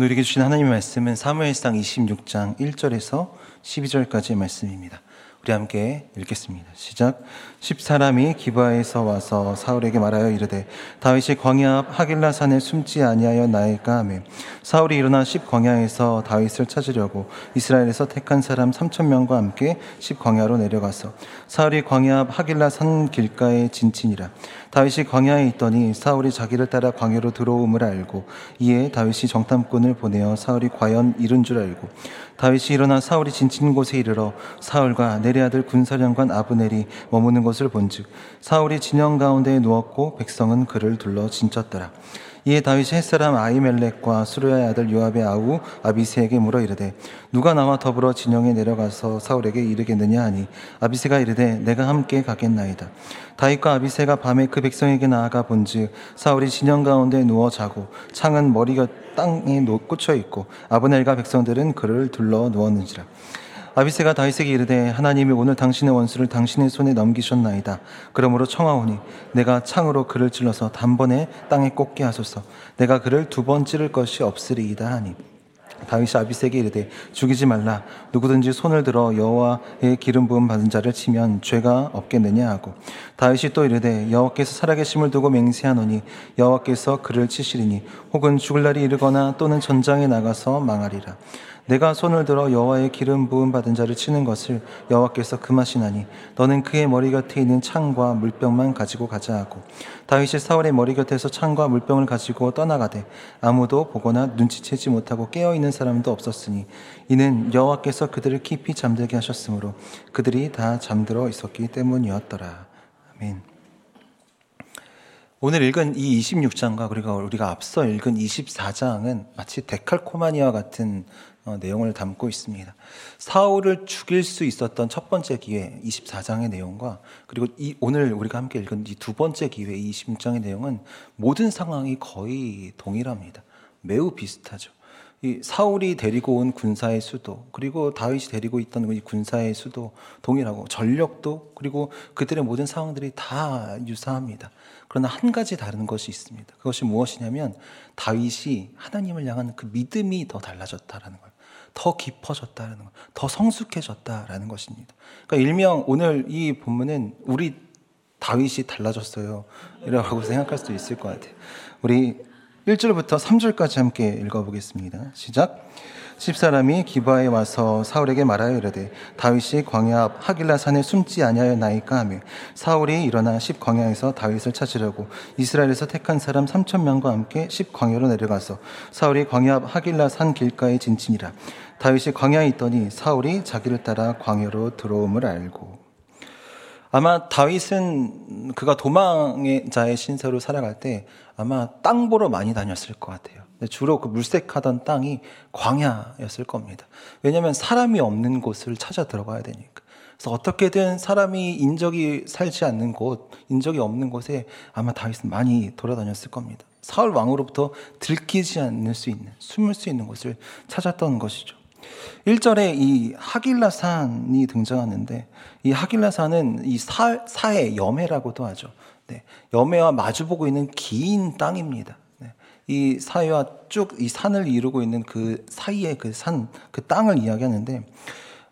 누리게 주신 하나님의 말씀은 사무엘상 26장 1절에서 12절까지의 말씀입니다. 우리 함께 읽겠습니다. 시작. 십사람이 기바에서 와서 사울에게 말하여 이르되 다윗이 광야 앞 하길라 산에 숨지 아니하여 나일까 하며 사울이 일어나 십 광야에서 다윗을 찾으려고 이스라엘에서 택한 사람 삼천 명과 함께 십 광야로 내려가서 사울이 광야 앞 하길라 산 길가에 진친이라 다윗이 광야에 있더니 사울이 자기를 따라 광야로 들어옴을 알고 이에 다윗이 정탐꾼을 보내어 사울이 과연 이른 줄 알고 다윗이 일어나 사울이 진친 곳에 이르러 사울과 내리 아들 군사령관 아브넬이 머무는 것을 본즉 사울이 진영 가운데에 누웠고 백성은 그를 둘러 진쳤더라. 이에 다윗이 햇사람 아이멜렉과 수르야의 아들 요압의 아우 아비세에게 물어 이르되 누가 나와 더불어 진영에 내려가서 사울에게 이르겠느냐 하니? 아비세가 이르되 내가 함께 가겠나이다. 다윗과 아비세가 밤에 그 백성에게 나아가 본즉 사울이 진영 가운데 누워 자고 창은 머리가 땅에 꽂혀 있고 아브넬과 백성들은 그를 둘러 누웠는지라 아비세가 다윗에게 이르되 하나님이 오늘 당신의 원수를 당신의 손에 넘기셨나이다. 그러므로 청하오니 내가 창으로 그를 찔러서 단번에 땅에 꽂게 하소서. 내가 그를 두 번 찌를 것이 없으리이다 하니. 다윗이 아비세에게 이르되 죽이지 말라. 누구든지 손을 들어 여호와의 기름 부음 받은 자를 치면 죄가 없겠느냐? 하고. 다윗이 또 이르되 여호와께서 살아계심을 두고 맹세하노니 여호와께서 그를 치시리니 혹은 죽을 날이 이르거나 또는 전장에 나가서 망하리라 내가 손을 들어 여호와의 기름 부음 받은 자를 치는 것을 여호와께서 금하시나니 너는 그의 머리 곁에 있는 창과 물병만 가지고 가자 하고 다윗이 사울의 머리 곁에서 창과 물병을 가지고 떠나가되 아무도 보거나 눈치채지 못하고 깨어 있는 사람도 없었으니 이는 여호와께서 그들을 깊이 잠들게 하셨으므로 그들이 다 잠들어 있었기 때문이었더라 아멘. 오늘 읽은 이 26장과 그리고 우리가 앞서 읽은 24장은 마치 데칼코마니와 같은 어, 내용을 담고 있습니다. 사울을 죽일 수 있었던 첫 번째 기회 24장의 내용과 그리고 이 오늘 우리가 함께 읽은 이 두 번째 기회 26장의 내용은 모든 상황이 거의 동일합니다. 매우 비슷하죠. 이 사울이 데리고 온 군사의 수도 그리고 다윗이 데리고 있던 이 군사의 수도 동일하고 전력도 그리고 그들의 모든 상황들이 다 유사합니다. 그러나 한 가지 다른 것이 있습니다. 그것이 무엇이냐면 다윗이 하나님을 향한 그 믿음이 더 달라졌다라는 거예요. 더 깊어졌다는 것, 더 성숙해졌다라는 것입니다. 그러니까 일명 오늘 이 본문은 우리 다윗이 달라졌어요. 이라고 생각할 수도 있을 것 같아요. 우리 1절부터 3절까지 함께 읽어보겠습니다. 시작. 십사람이 기바에 와서 사울에게 말하여 이르되 다윗이 광야 앞 하길라 산에 숨지 아니하여 나이까 하며 사울이 일어나 십 광야에서 다윗을 찾으려고 이스라엘에서 택한 사람 삼천 명과 함께 십 광야로 내려가서 사울이 광야 앞 하길라 산 길가에 진친이라. 다윗이 광야에 있더니 사울이 자기를 따라 광야로 들어옴을 알고 아마 다윗은 그가 도망의 자의 신세로 살아갈 때 아마 땅 보러 많이 다녔을 것 같아요. 주로 그 물색하던 땅이 광야였을 겁니다. 왜냐하면 사람이 없는 곳을 찾아 들어가야 되니까. 그래서 어떻게든 사람이 인적이 살지 않는 곳, 인적이 없는 곳에 아마 다윗은 많이 돌아다녔을 겁니다. 사울 왕으로부터 들키지 않을 수 있는, 숨을 수 있는 곳을 찾았던 것이죠. 1절에 이 하길라산이 등장하는데 이 하길라산은 이 사, 사해 염해라고도 하죠. 네, 염해와 마주보고 있는 긴 땅입니다. 이 사회와 쭉 이 산을 이루고 있는 그 사이의 그 산, 그 땅을 이야기하는데,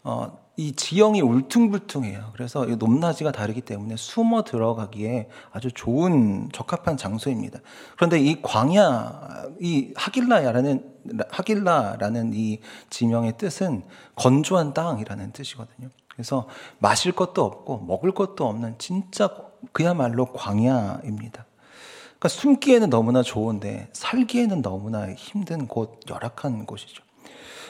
어, 이 지형이 울퉁불퉁해요. 그래서 높낮이가 다르기 때문에 숨어 들어가기에 아주 좋은 적합한 장소입니다. 그런데 이 광야, 이 하길라야라는 하길라라는 이 지명의 뜻은 건조한 땅이라는 뜻이거든요. 그래서 마실 것도 없고 먹을 것도 없는 진짜 그야말로 광야입니다. 그러니까 숨기에는 너무나 좋은데 살기에는 너무나 힘든 곳, 열악한 곳이죠.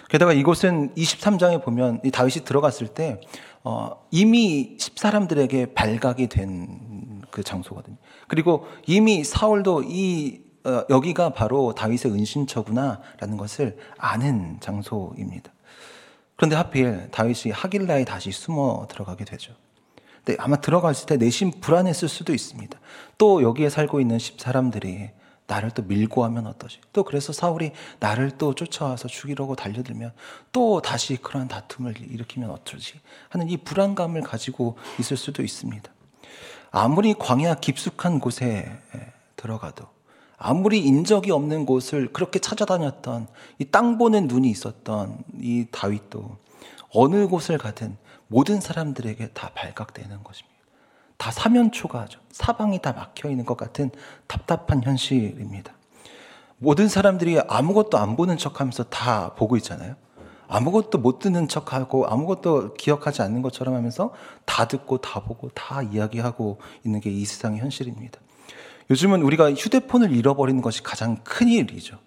게다가 이곳은 23장에 보면 이 다윗이 들어갔을 때 어, 이미 십사람들에게 발각이 된 그 장소거든요. 그리고 이미 사울도 이 어, 여기가 바로 다윗의 은신처구나라는 것을 아는 장소입니다. 그런데 하필 다윗이 하길라에 다시 숨어 들어가게 되죠. 네, 아마 들어갔을 때 내심 불안했을 수도 있습니다. 또 여기에 살고 있는 십 사람들이 나를 또 밀고 하면 어떠지? 또 그래서 사울이 나를 또 쫓아와서 죽이려고 달려들면 또 다시 그러한 다툼을 일으키면 어쩌지? 하는 이 불안감을 가지고 있을 수도 있습니다. 아무리 광야 깊숙한 곳에 들어가도 아무리 인적이 없는 곳을 그렇게 찾아다녔던 이 땅 보는 눈이 있었던 이 다윗도 어느 곳을 가든 모든 사람들에게 다 발각되는 것입니다. 다 사면초가죠. 사방이 다 막혀 있는 것 같은 답답한 현실입니다. 모든 사람들이 아무것도 안 보는 척 하면서 다 보고 있잖아요. 아무것도 못 듣는 척하고 아무것도 기억하지 않는 것처럼 하면서 다 듣고 다 보고 다 이야기하고 있는 게 이 세상의 현실입니다. 요즘은 우리가 휴대폰을 잃어버리는 것이 가장 큰 일이죠.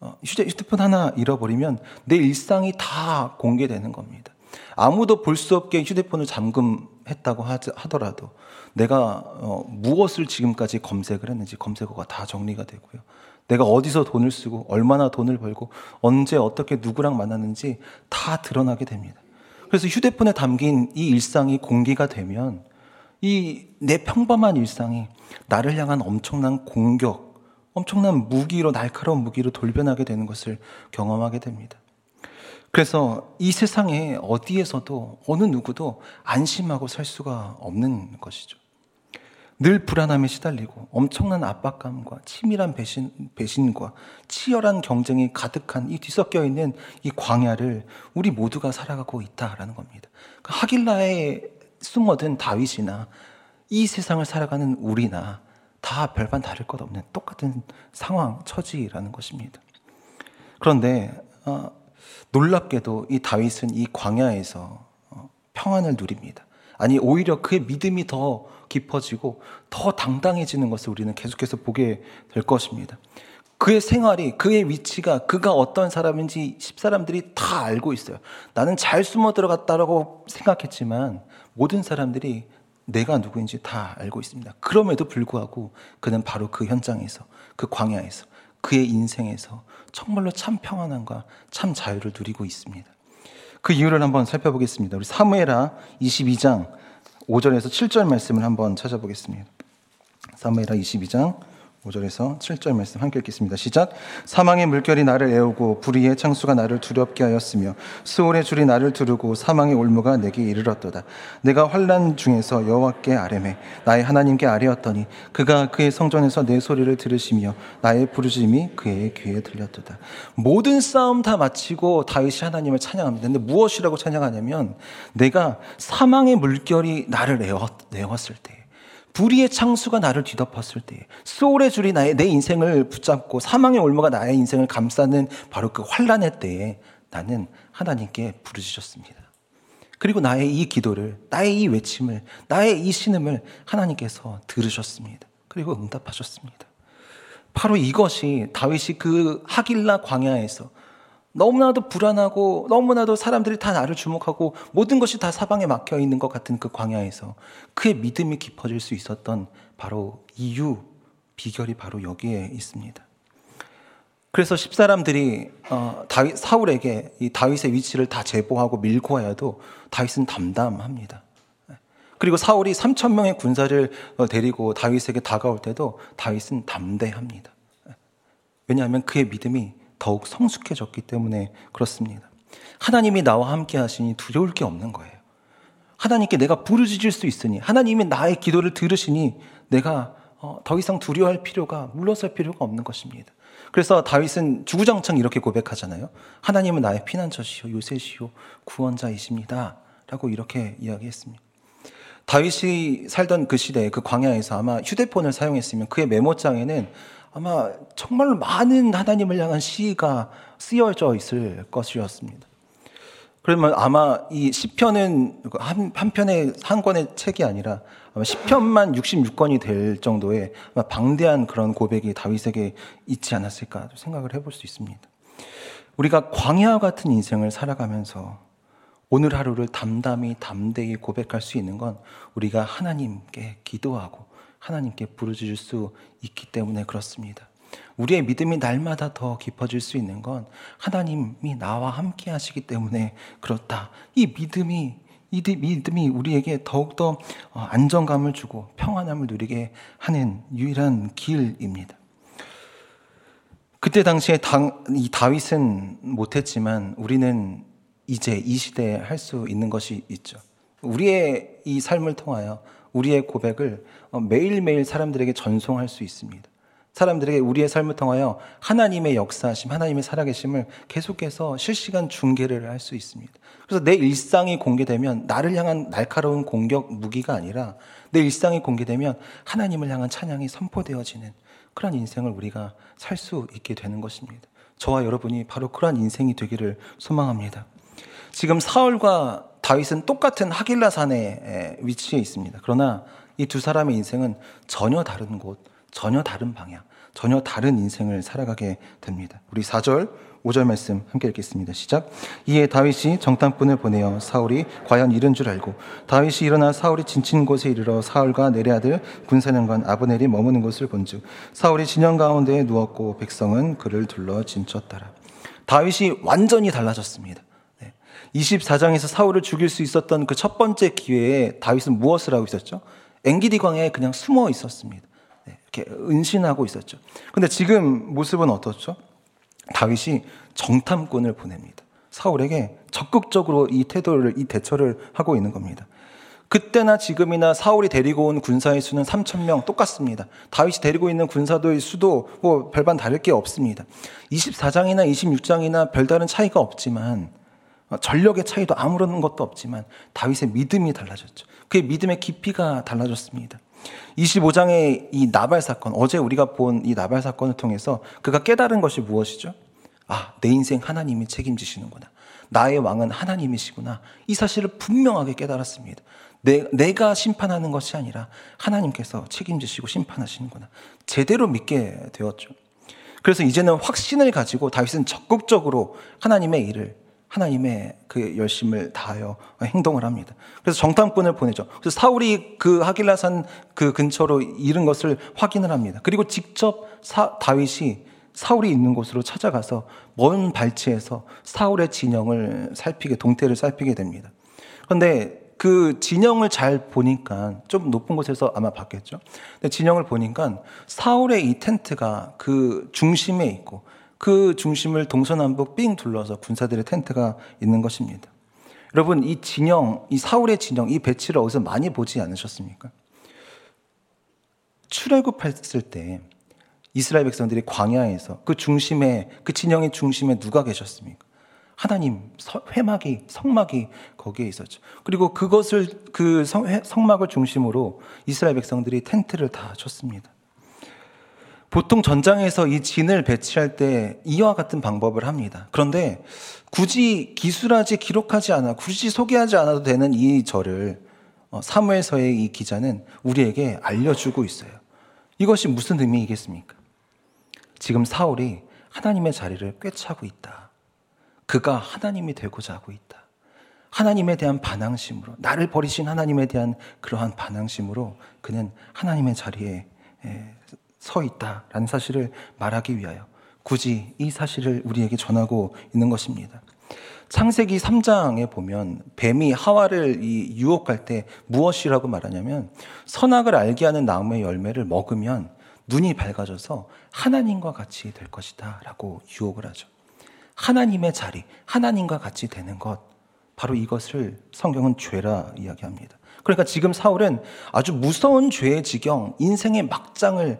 어, 휴대, 휴대폰 하나 잃어버리면 내 일상이 다 공개되는 겁니다. 아무도 볼 수 없게 휴대폰을 잠금했다고 하더라도 내가 어, 무엇을 지금까지 검색을 했는지 검색어가 다 정리가 되고요. 내가 어디서 돈을 쓰고 얼마나 돈을 벌고 언제 어떻게 누구랑 만났는지 다 드러나게 됩니다. 그래서 휴대폰에 담긴 이 일상이 공개가 되면 이 내 평범한 일상이 나를 향한 엄청난 공격, 엄청난 무기로 날카로운 무기로 돌변하게 되는 것을 경험하게 됩니다. 그래서 이 세상에 어디에서도 어느 누구도 안심하고 살 수가 없는 것이죠. 늘 불안함에 시달리고 엄청난 압박감과 치밀한 배신, 배신과 치열한 경쟁이 가득한 이 뒤섞여 있는 이 광야를 우리 모두가 살아가고 있다라는 겁니다. 그 하길라에 숨어든 다윗이나 이 세상을 살아가는 우리나 다 별반 다를 것 없는 똑같은 상황, 처지라는 것입니다. 그런데 어, 놀랍게도 이 다윗은 이 광야에서 어, 평안을 누립니다. 아니 오히려 그의 믿음이 더 깊어지고 더 당당해지는 것을 우리는 계속해서 보게 될 것입니다. 그의 생활이, 그의 위치가, 그가 어떤 사람인지 십사람들이 다 알고 있어요. 나는 잘 숨어 들어갔다라고 생각했지만 모든 사람들이 내가 누구인지 다 알고 있습니다. 그럼에도 불구하고 그는 바로 그 현장에서, 그 광야에서, 그의 인생에서 정말로 참 평안함과 참 자유를 누리고 있습니다. 그 이유를 한번 살펴보겠습니다. 우리 사무엘하 22장 5절에서 7절 말씀을 한번 찾아보겠습니다. 사무엘하 22장 5절에서 7절 말씀 함께 읽겠습니다. 시작. 사망의 물결이 나를 애우고 불의의 창수가 나를 두렵게 하였으며 수월의 줄이 나를 두르고 사망의 올무가 내게 이르렀도다. 내가 환란 중에서 여호와께 아뢰매 나의 하나님께 아뢰었더니 그가 그의 성전에서 내 소리를 들으시며 나의 부르짐이 그의 귀에 들렸도다. 모든 싸움 다 마치고 다윗이 하나님을 찬양합니다. 근데 무엇이라고 찬양하냐면 내가 사망의 물결이 나를 애웠을 때 불의의 창수가 나를 뒤덮었을 때, 소울의 줄이 나의 내 인생을 붙잡고 사망의 올무가 나의 인생을 감싸는 바로 그 환란의 때에 나는 하나님께 부르짖었습니다. 그리고 나의 이 기도를, 나의 이 외침을, 나의 이 신음을 하나님께서 들으셨습니다. 그리고 응답하셨습니다. 바로 이것이 다윗이 그 하길라 광야에서 너무나도 불안하고 너무나도 사람들이 다 나를 주목하고 모든 것이 다 사방에 막혀 있는 것 같은 그 광야에서 그의 믿음이 깊어질 수 있었던 바로 이유, 비결이 바로 여기에 있습니다. 그래서 십사람들이 어, 다윗, 사울에게 이 다윗의 위치를 다 제보하고 밀고 와도 다윗은 담담합니다. 그리고 사울이 3천 명의 군사를 어, 데리고 다윗에게 다가올 때도 다윗은 담대합니다. 왜냐하면 그의 믿음이 더욱 성숙해졌기 때문에 그렇습니다. 하나님이 나와 함께 하시니 두려울 게 없는 거예요. 하나님께 내가 부르짖을 수 있으니 하나님이 나의 기도를 들으시니 내가 어, 더 이상 두려워할 필요가 물러설 필요가 없는 것입니다. 그래서 다윗은 주구장창 이렇게 고백하잖아요. 하나님은 나의 피난처시요 요새시요 구원자이십니다. 라고 이렇게 이야기했습니다. 다윗이 살던 그 시대에 그 광야에서 아마 휴대폰을 사용했으면 그의 메모장에는 아마 정말 많은 하나님을 향한 시가 쓰여져 있을 것이었습니다. 그러면 아마 이 시편은 한, 한 편의 한 권의 책이 아니라 아마 시편만 66권이 될 정도의 방대한 그런 고백이 다윗에게 있지 않았을까 생각을 해볼 수 있습니다. 우리가 광야 같은 인생을 살아가면서 오늘 하루를 담담히 담대히 고백할 수 있는 건 우리가 하나님께 기도하고 하나님께 부르짖을 수 있기 때문에 그렇습니다. 우리의 믿음이 날마다 더 깊어질 수 있는 건 하나님이 나와 함께 하시기 때문에 그렇다. 이 믿음이 이 믿음이 우리에게 더욱더 어, 안정감을 주고 평안함을 누리게 하는 유일한 길입니다. 그때 당시에 당, 이 다윗은 못했지만 우리는 이제 이 시대에 할 수 있는 것이 있죠. 우리의 이 삶을 통하여 우리의 고백을 어, 매일매일 사람들에게 전송할 수 있습니다. 사람들에게 우리의 삶을 통하여 하나님의 역사심, 하나님의 살아계심을 계속해서 실시간 중계를 할 수 있습니다. 그래서 내 일상이 공개되면 나를 향한 날카로운 공격 무기가 아니라 내 일상이 공개되면 하나님을 향한 찬양이 선포되어지는 그런 인생을 우리가 살 수 있게 되는 것입니다. 저와 여러분이 바로 그러한 인생이 되기를 소망합니다. 지금 사울과 다윗은 똑같은 하길라 산에 위치해 있습니다. 그러나 이 두 사람의 인생은 전혀 다른 곳, 전혀 다른 방향, 전혀 다른 인생을 살아가게 됩니다. 우리 4절, 5절 말씀 함께 읽겠습니다. 시작. 이에 다윗이 정탐꾼을 보내어 사울이 과연 이른 줄 알고 다윗이 일어나 사울이 진친 곳에 이르러 사울과 내레 아들 군사령관 아브넬이 머무는 곳을 본즉 사울이 진영 가운데에 누웠고 백성은 그를 둘러 진쳤더라. 다윗이 완전히 달라졌습니다. 24장에서 사울을 죽일 수 있었던 그 첫 번째 기회에 다윗은 무엇을 하고 있었죠? 앵기디 광야에 그냥 숨어 있었습니다. 네, 이렇게 은신하고 있었죠. 근데 지금 모습은 어떻죠? 다윗이 정탐꾼을 보냅니다. 사울에게 적극적으로 이 태도를, 이 대처를 하고 있는 겁니다. 그때나 지금이나 사울이 데리고 온 군사의 수는 3천 명 똑같습니다. 다윗이 데리고 있는 군사도의 수도 뭐 별반 다를 게 없습니다. 24장이나 26장이나 별다른 차이가 없지만 전력의 차이도 아무런 것도 없지만 다윗의 믿음이 달라졌죠. 그의 믿음의 깊이가 달라졌습니다. 25장의 이 나발 사건, 어제 우리가 본 이 나발 사건을 통해서 그가 깨달은 것이 무엇이죠? 아, 내 인생 하나님이 책임지시는구나. 나의 왕은 하나님이시구나. 이 사실을 분명하게 깨달았습니다. 내, 내가 심판하는 것이 아니라 하나님께서 책임지시고 심판하시는구나. 제대로 믿게 되었죠. 그래서 이제는 확신을 가지고 다윗은 적극적으로 하나님의 일을 하나님의 그 열심을 다하여 행동을 합니다. 그래서 정탐꾼을 보내죠. 그래서 사울이 그 하길라산 그 근처로 이른 것을 확인을 합니다. 그리고 직접 사, 다윗이 사울이 있는 곳으로 찾아가서 먼 발치에서 사울의 진영을 살피게 동태를 살피게 됩니다. 그런데 그 진영을 잘 보니까 좀 높은 곳에서 아마 봤겠죠. 근데 진영을 보니까 사울의 이 텐트가 그 중심에 있고 그 중심을 동서남북 삥 둘러서 군사들의 텐트가 있는 것입니다. 여러분, 이 진영, 이 사울의 진영, 이 배치를 어디서 많이 보지 않으셨습니까? 출애굽했을 때 이스라엘 백성들이 광야에서 그 중심에, 그 진영의 중심에 누가 계셨습니까? 하나님, 회막이, 성막이 거기에 있었죠. 그리고 그것을, 그 성, 성막을 중심으로 이스라엘 백성들이 텐트를 다 쳤습니다. 보통 전장에서 이 진을 배치할 때 이와 같은 방법을 합니다. 그런데 굳이 기술하지 기록하지 않아 굳이 소개하지 않아도 되는 이 절을 어, 사무엘서의 이 기자는 우리에게 알려주고 있어요. 이것이 무슨 의미이겠습니까? 지금 사울이 하나님의 자리를 꿰차고 있다. 그가 하나님이 되고자 하고 있다. 하나님에 대한 반항심으로 나를 버리신 하나님에 대한 그러한 반항심으로 그는 하나님의 자리에 서 있다라는 사실을 말하기 위하여 굳이 이 사실을 우리에게 전하고 있는 것입니다. 창세기 3장에 보면 뱀이 하와를 이 유혹할 때 무엇이라고 말하냐면 선악을 알게 하는 나무의 열매를 먹으면 눈이 밝아져서 하나님과 같이 될 것이다 라고 유혹을 하죠. 하나님의 자리, 하나님과 같이 되는 것, 바로 이것을 성경은 죄라 이야기합니다. 그러니까 지금 사울은 아주 무서운 죄의 지경, 인생의 막장을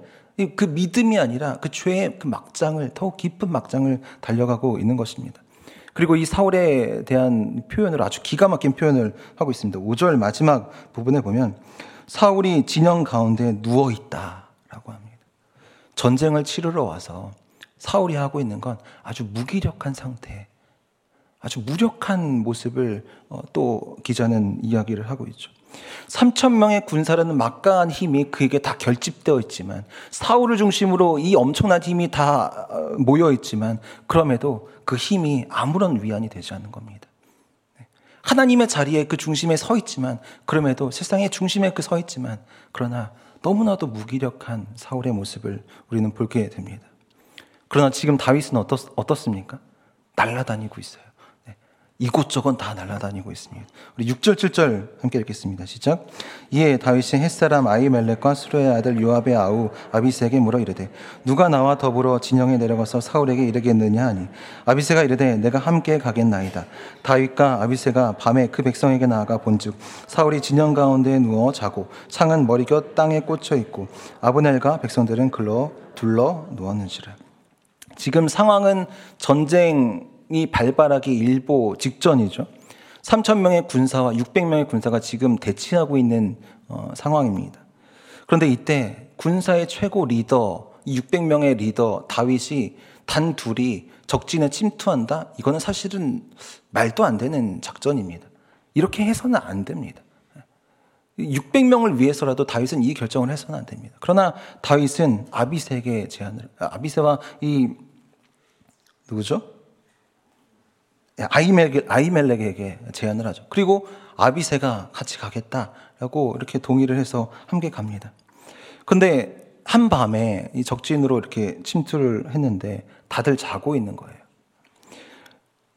그 믿음이 아니라 그 죄의 그 막장을 더욱 깊은 막장을 달려가고 있는 것입니다. 그리고 이 사울에 대한 표현을 아주 기가 막힌 표현을 하고 있습니다. 5절 마지막 부분에 보면 사울이 진영 가운데 누워 있다라고 합니다. 전쟁을 치르러 와서 사울이 하고 있는 건 아주 무기력한 상태, 아주 무력한 모습을 어, 또 기자는 이야기를 하고 있죠. 3천 명의 군사라는 막강한 힘이 그에게 다 결집되어 있지만 사울을 중심으로 이 엄청난 힘이 다 어, 모여 있지만 그럼에도 그 힘이 아무런 위안이 되지 않는 겁니다. 네. 하나님의 자리에 그 중심에 서 있지만 그럼에도 세상의 중심에 그 서 있지만 그러나 너무나도 무기력한 사울의 모습을 우리는 보게 됩니다. 그러나 지금 다윗은 어떻, 어떻습니까? 날아다니고 있어요. 이곳저곳 다 날아다니고 있습니다. 우리 6절, 7절 함께 읽겠습니다. 시작. 이에 다윗이 햇사람 아이멜렉과 수로의 아들 요압의 아우 아비세에게 물어 이르되 누가 나와 더불어 진영에 내려가서 사울에게 이르겠느냐 하니 아비세가 이르되 내가 함께 가겠나이다. 다윗과 아비세가 밤에 그 백성에게 나아가 본즉 사울이 진영 가운데 누워 자고 창은 머리곁 땅에 꽂혀 있고 아브넬과 백성들은 글로 둘러 누웠는지라. 지금 상황은 전쟁 이 발발하기 일보 직전이죠. 3천 명의 군사와 600명의 군사가 지금 대치하고 있는 어, 상황입니다. 그런데 이때 군사의 최고 리더, 600명의 리더 다윗이 단 둘이 적진에 침투한다? 이거는 사실은 말도 안 되는 작전입니다. 이렇게 해서는 안 됩니다. 600명을 위해서라도 다윗은 이 결정을 해서는 안 됩니다. 그러나 다윗은 아비세에게 제안을, 아비세와 이, 누구죠? 예, 아이멜, 아이멜렉에게 제안을 하죠. 그리고 아비세가 같이 가겠다라고 이렇게 동의를 해서 함께 갑니다. 근데 한밤에 이 적진으로 이렇게 침투를 했는데 다들 자고 있는 거예요.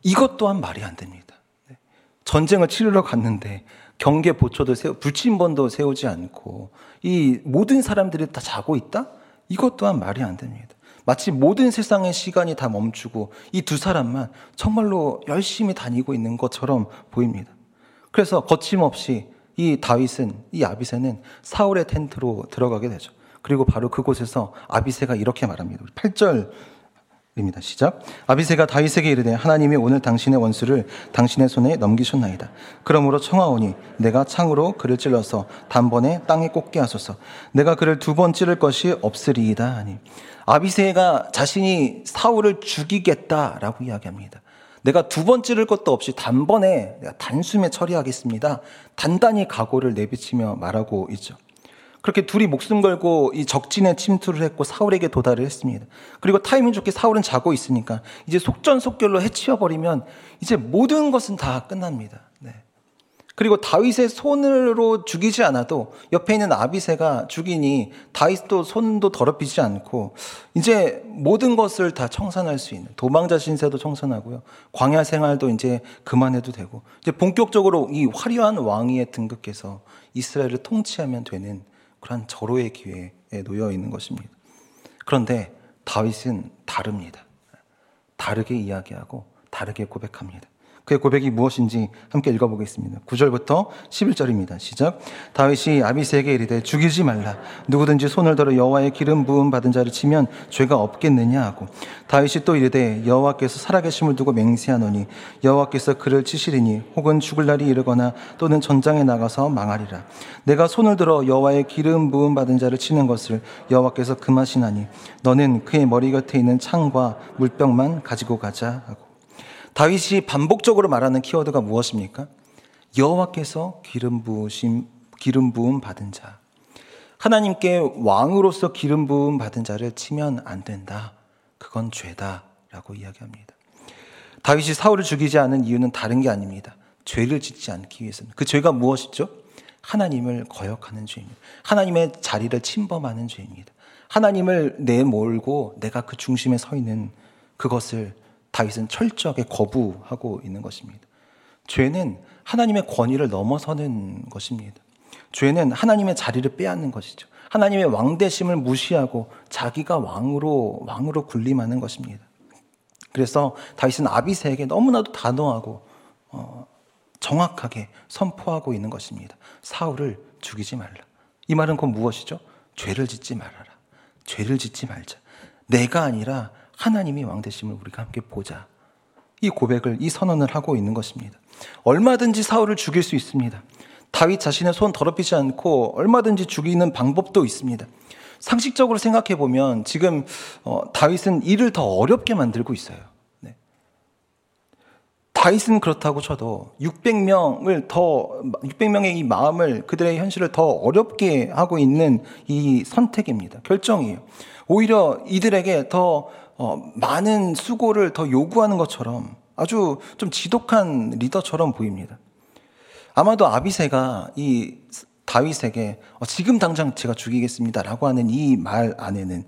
이것 또한 말이 안 됩니다. 네. 전쟁을 치르러 갔는데 경계 보초도 세우, 불침번도 세우지 않고 이 모든 사람들이 다 자고 있다? 이것 또한 말이 안 됩니다. 마치 모든 세상의 시간이 다 멈추고 이 두 사람만 정말로 열심히 다니고 있는 것처럼 보입니다. 그래서 거침없이 이 다윗은 이 아비세는 사울의 텐트로 들어가게 되죠. 그리고 바로 그곳에서 아비세가 이렇게 말합니다. 8절 입니다. 시작. 아비세가 다윗에게 이르되 하나님이 오늘 당신의 원수를 당신의 손에 넘기셨나이다. 그러므로 청하오니 내가 창으로 그를 찔러서 단번에 땅에 꽂게 하소서. 내가 그를 두 번 찌를 것이 없으리이다 하니 아비세가 자신이 사울을 죽이겠다라고 이야기합니다. 내가 두 번 찌를 것도 없이 단번에 단숨에 처리하겠습니다. 단단히 각오를 내비치며 말하고 있죠. 그렇게 둘이 목숨 걸고 이 적진에 침투를 했고 사울에게 도달을 했습니다. 그리고 타이밍 좋게 사울은 자고 있으니까 이제 속전속결로 해치워 버리면 이제 모든 것은 다 끝납니다. 네. 그리고 다윗의 손으로 죽이지 않아도 옆에 있는 아비세가 죽이니 다윗도 손도 더럽히지 않고 이제 모든 것을 다 청산할 수 있는 도망자 신세도 청산하고요. 광야 생활도 이제 그만해도 되고 이제 본격적으로 이 화려한 왕위에 등극해서 이스라엘을 통치하면 되는 그런 절호의 기회에 놓여 있는 것입니다. 그런데 다윗은 다릅니다. 다르게 이야기하고 다르게 고백합니다. 그의 고백이 무엇인지 함께 읽어보겠습니다. 9절부터 11절입니다. 시작. 다윗이 아비세에게 이르되 죽이지 말라. 누구든지 손을 들어 여호와의 기름 부음 받은 자를 치면 죄가 없겠느냐 하고 다윗이 또 이르되 여호와께서 살아계심을 두고 맹세하노니 여호와께서 그를 치시리니 혹은 죽을 날이 이르거나 또는 전장에 나가서 망하리라. 내가 손을 들어 여호와의 기름 부음 받은 자를 치는 것을 여호와께서 금하시나니 너는 그의 머리 곁에 있는 창과 물병만 가지고 가자 하고 다윗이 반복적으로 말하는 키워드가 무엇입니까? 여호와께서 기름 부으심 기름 부음 받은 자. 하나님께 왕으로서 기름 부음 받은 자를 치면 안 된다. 그건 죄다라고 이야기합니다. 다윗이 사울을 죽이지 않은 이유는 다른 게 아닙니다. 죄를 짓지 않기 위해서는. 그 죄가 무엇이죠? 하나님을 거역하는 죄입니다. 하나님의 자리를 침범하는 죄입니다. 하나님을 내몰고 내가 그 중심에 서 있는 그것을 다윗은 철저하게 거부하고 있는 것입니다. 죄는 하나님의 권위를 넘어서는 것입니다. 죄는 하나님의 자리를 빼앗는 것이죠. 하나님의 왕대심을 무시하고 자기가 왕으로 왕으로 군림하는 것입니다. 그래서 다윗은 아비세에게 너무나도 단호하고 어, 정확하게 선포하고 있는 것입니다. 사울을 죽이지 말라. 이 말은 곧 무엇이죠? 죄를 짓지 말아라. 죄를 짓지 말자. 내가 아니라 하나님이 왕 되심을 우리가 함께 보자. 이 고백을, 이 선언을 하고 있는 것입니다. 얼마든지 사울을 죽일 수 있습니다. 다윗 자신의 손 더럽히지 않고 얼마든지 죽이는 방법도 있습니다. 상식적으로 생각해 보면 지금 어, 다윗은 일을 더 어렵게 만들고 있어요. 네. 다윗은 그렇다고 쳐도 600명을 더 600명의 이 마음을 그들의 현실을 더 어렵게 하고 있는 이 선택입니다. 결정이에요. 오히려 이들에게 더 어, 많은 수고를 더 요구하는 것처럼 아주 좀 지독한 리더처럼 보입니다. 아마도 아비세가 이 다윗에게 어, 지금 당장 제가 죽이겠습니다라고 하는 이 말 안에는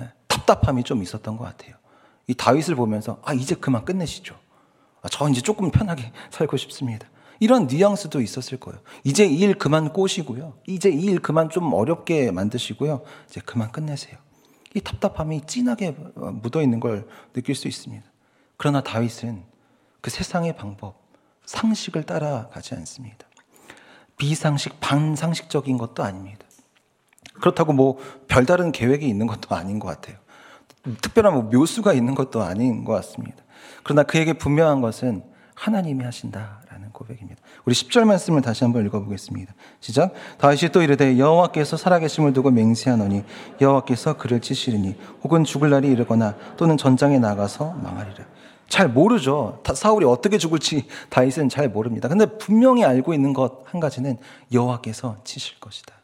예, 답답함이 좀 있었던 것 같아요. 이 다윗을 보면서 아 이제 그만 끝내시죠. 아, 저 이제 조금 편하게 살고 싶습니다. 이런 뉘앙스도 있었을 거예요. 이제 이일 그만 꼬시고요. 이제 이일 그만 좀 어렵게 만드시고요. 이제 그만 끝내세요. 이 답답함이 진하게 묻어 있는 걸 느낄 수 있습니다. 그러나 다윗은 그 세상의 방법, 상식을 따라가지 않습니다. 비상식, 반상식적인 것도 아닙니다. 그렇다고 뭐 별다른 계획이 있는 것도 아닌 것 같아요. 특별한 뭐 묘수가 있는 것도 아닌 것 같습니다. 그러나 그에게 분명한 것은 하나님이 하신다라는 고백입니다. 우리 10절 말씀을 다시 한번 읽어보겠습니다. 시작. 다윗이 또 이르되 여호와께서 살아계심을 두고 맹세하노니 여호와께서 그를 치시리니 혹은 죽을 날이 이르거나 또는 전장에 나가서 망하리라. 잘 모르죠. 사울이 어떻게 죽을지 다윗은 잘 모릅니다. 근데 분명히 알고 있는 것 한 가지는 여호와께서 치실 것이다.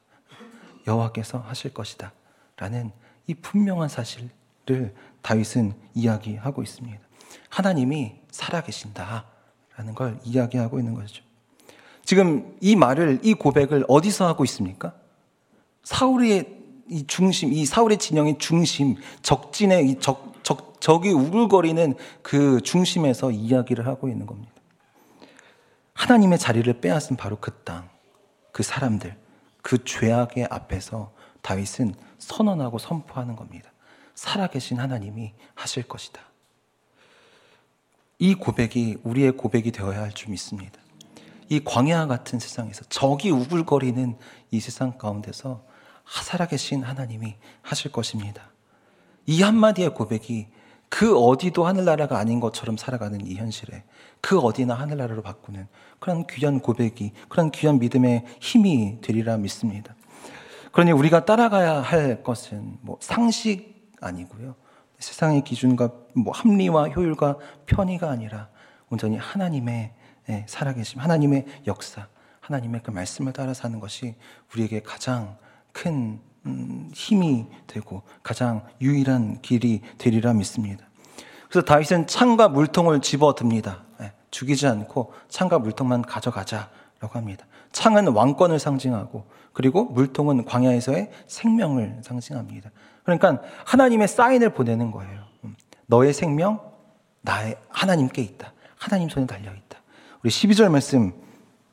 여호와께서 하실 것이다. 라는 이 분명한 사실을 다윗은 이야기하고 있습니다. 하나님이 살아계신다 라는 걸 이야기하고 있는 것이죠. 지금 이 말을, 이 고백을 어디서 하고 있습니까? 사울의 이 중심, 이 사울의 진영의 중심, 적진의 이 적, 적, 적이 우글거리는 그 중심에서 이야기를 하고 있는 겁니다. 하나님의 자리를 빼앗은 바로 그 땅, 그 사람들, 그 죄악의 앞에서 다윗은 선언하고 선포하는 겁니다. 살아계신 하나님이 하실 것이다. 이 고백이 우리의 고백이 되어야 할 줄 믿습니다. 이 광야 같은 세상에서 적이 우글거리는 이 세상 가운데서 살아계신 하나님이 하실 것입니다. 이 한마디의 고백이 그 어디도 하늘나라가 아닌 것처럼 살아가는 이 현실에 그 어디나 하늘나라로 바꾸는 그런 귀한 고백이 그런 귀한 믿음의 힘이 되리라 믿습니다. 그러니 우리가 따라가야 할 것은 뭐 상식 아니고요. 세상의 기준과 뭐 합리와 효율과 편의가 아니라 온전히 하나님의 예, 살아계심, 하나님의 역사, 하나님의 그 말씀을 따라 사는 것이 우리에게 가장 큰 음, 힘이 되고 가장 유일한 길이 되리라 믿습니다. 그래서 다윗은 창과 물통을 집어듭니다. 예, 죽이지 않고 창과 물통만 가져가자라고 합니다. 창은 왕권을 상징하고 그리고 물통은 광야에서의 생명을 상징합니다. 그러니까 하나님의 사인을 보내는 거예요. 음, 너의 생명 나의 하나님께 있다. 하나님 손에 달려 있다. 우리 12절 말씀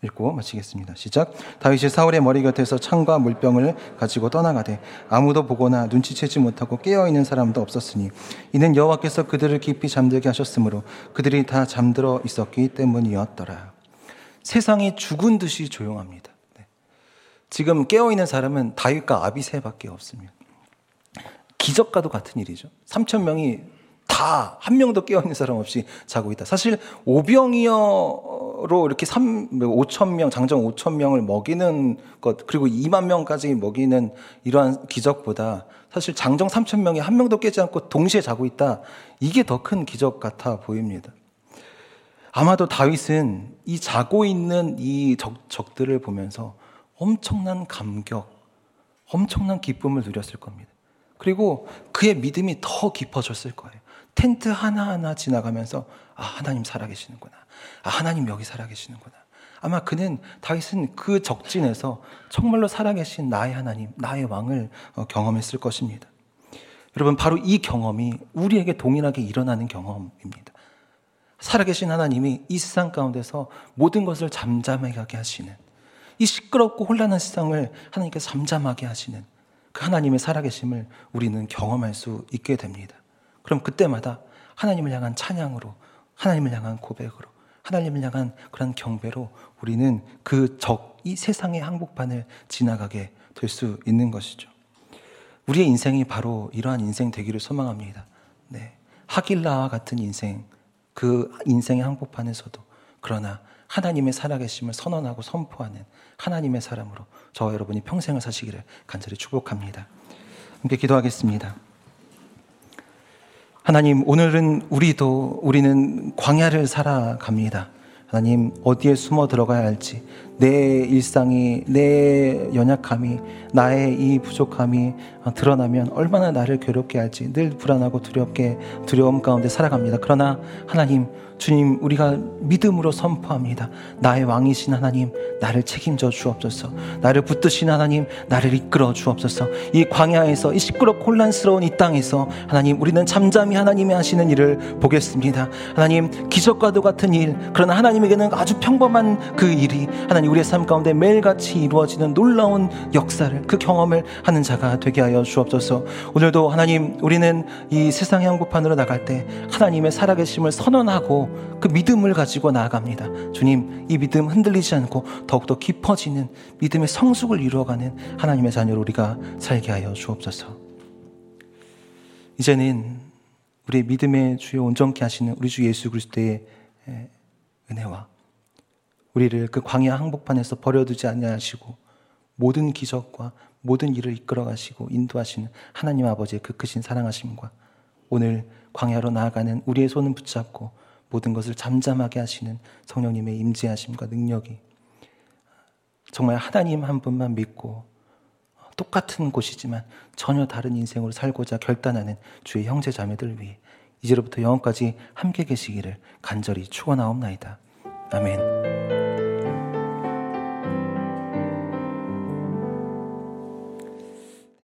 읽고 마치겠습니다. 시작. 다윗이 사울의 머리 곁에서 창과 물병을 가지고 떠나가되 아무도 보거나 눈치채지 못하고 깨어 있는 사람도 없었으니 이는 여호와께서 그들을 깊이 잠들게 하셨으므로 그들이 다 잠들어 있었기 때문이었더라. 세상이 죽은 듯이 조용합니다. 네. 지금 깨어 있는 사람은 다윗과 아비새밖에 없습니다. 기적과도 같은 일이죠. 3천 명이 다 한 명도 깨어있는 사람 없이 자고 있다. 사실 오병이어로 이렇게 3, 5천 명, 장정 5천 명을 먹이는 것, 그리고 2만 명까지 먹이는 이러한 기적보다 사실 장정 3천 명이 한 명도 깨지 않고 동시에 자고 있다. 이게 더 큰 기적 같아 보입니다. 아마도 다윗은 이 자고 있는 이 적, 적들을 보면서 엄청난 감격, 엄청난 기쁨을 누렸을 겁니다. 그리고 그의 믿음이 더 깊어졌을 거예요. 텐트 하나하나 지나가면서 아, 하나님 살아계시는구나. 아, 하나님 여기 살아계시는구나. 아마 그는 다윗은 그 적진에서 정말로 살아계신 나의 하나님, 나의 왕을 어, 경험했을 것입니다. 여러분, 바로 이 경험이 우리에게 동일하게 일어나는 경험입니다. 살아계신 하나님이 이 세상 가운데서 모든 것을 잠잠하게 하시는 이 시끄럽고 혼란한 세상을 하나님께서 잠잠하게 하시는 그 하나님의 살아계심을 우리는 경험할 수 있게 됩니다. 그럼 그때마다 하나님을 향한 찬양으로, 하나님을 향한 고백으로, 하나님을 향한 그런 경배로 우리는 그 적, 이 세상의 항복판을 지나가게 될 수 있는 것이죠. 우리의 인생이 바로 이러한 인생 되기를 소망합니다. 네. 하길라와 같은 인생, 그 인생의 항복판에서도 그러나 하나님의 살아계심을 선언하고 선포하는 하나님의 사람으로 저와 여러분이 평생을 사시기를 간절히 축복합니다. 함께 기도하겠습니다. 하나님, 오늘은 우리도 우리는 광야를 살아갑니다. 하나님 어디에 숨어 들어가야 할지 내 일상이 내 연약함이 나의 이 부족함이 드러나면 얼마나 나를 괴롭게 할지 늘 불안하고 두렵게 두려움 가운데 살아갑니다. 그러나 하나님 주님 우리가 믿음으로 선포합니다. 나의 왕이신 하나님 나를 책임져 주옵소서. 나를 붙드신 하나님 나를 이끌어 주옵소서. 이 광야에서 이 시끄럽고 혼란스러운 이 땅에서 하나님 우리는 잠잠히 하나님이 하시는 일을 보겠습니다. 하나님 기적과도 같은 일 그러나 하나님 에게는 아주 평범한 그 일이 하나님 우리의 삶 가운데 매일같이 이루어지는 놀라운 역사를 그 경험을 하는 자가 되게 하여 주옵소서. 오늘도 하나님 우리는 이 세상의 한복판으로 나갈 때 하나님의 살아계심을 선언하고 그 믿음을 가지고 나아갑니다. 주님, 이 믿음 흔들리지 않고 더욱더 깊어지는 믿음의 성숙을 이루어가는 하나님의 자녀로 우리가 살게 하여 주옵소서. 이제는 우리의 믿음의 주요 온전케 하시는 우리 주 예수 그리스도의 은혜와 우리를 그 광야 항복판에서 버려두지 아니하시고 모든 기적과 모든 일을 이끌어 가시고 인도하시는 하나님 아버지의 그 크신 사랑하심과 오늘 광야로 나아가는 우리의 손을 붙잡고 모든 것을 잠잠하게 하시는 성령님의 임재하심과 능력이 정말 하나님 한 분만 믿고 똑같은 곳이지만 전혀 다른 인생으로 살고자 결단하는 주의 형제 자매들 위해 이제로부터 영원까지 함께 계시기를 간절히 축원하옵나이다. 아멘.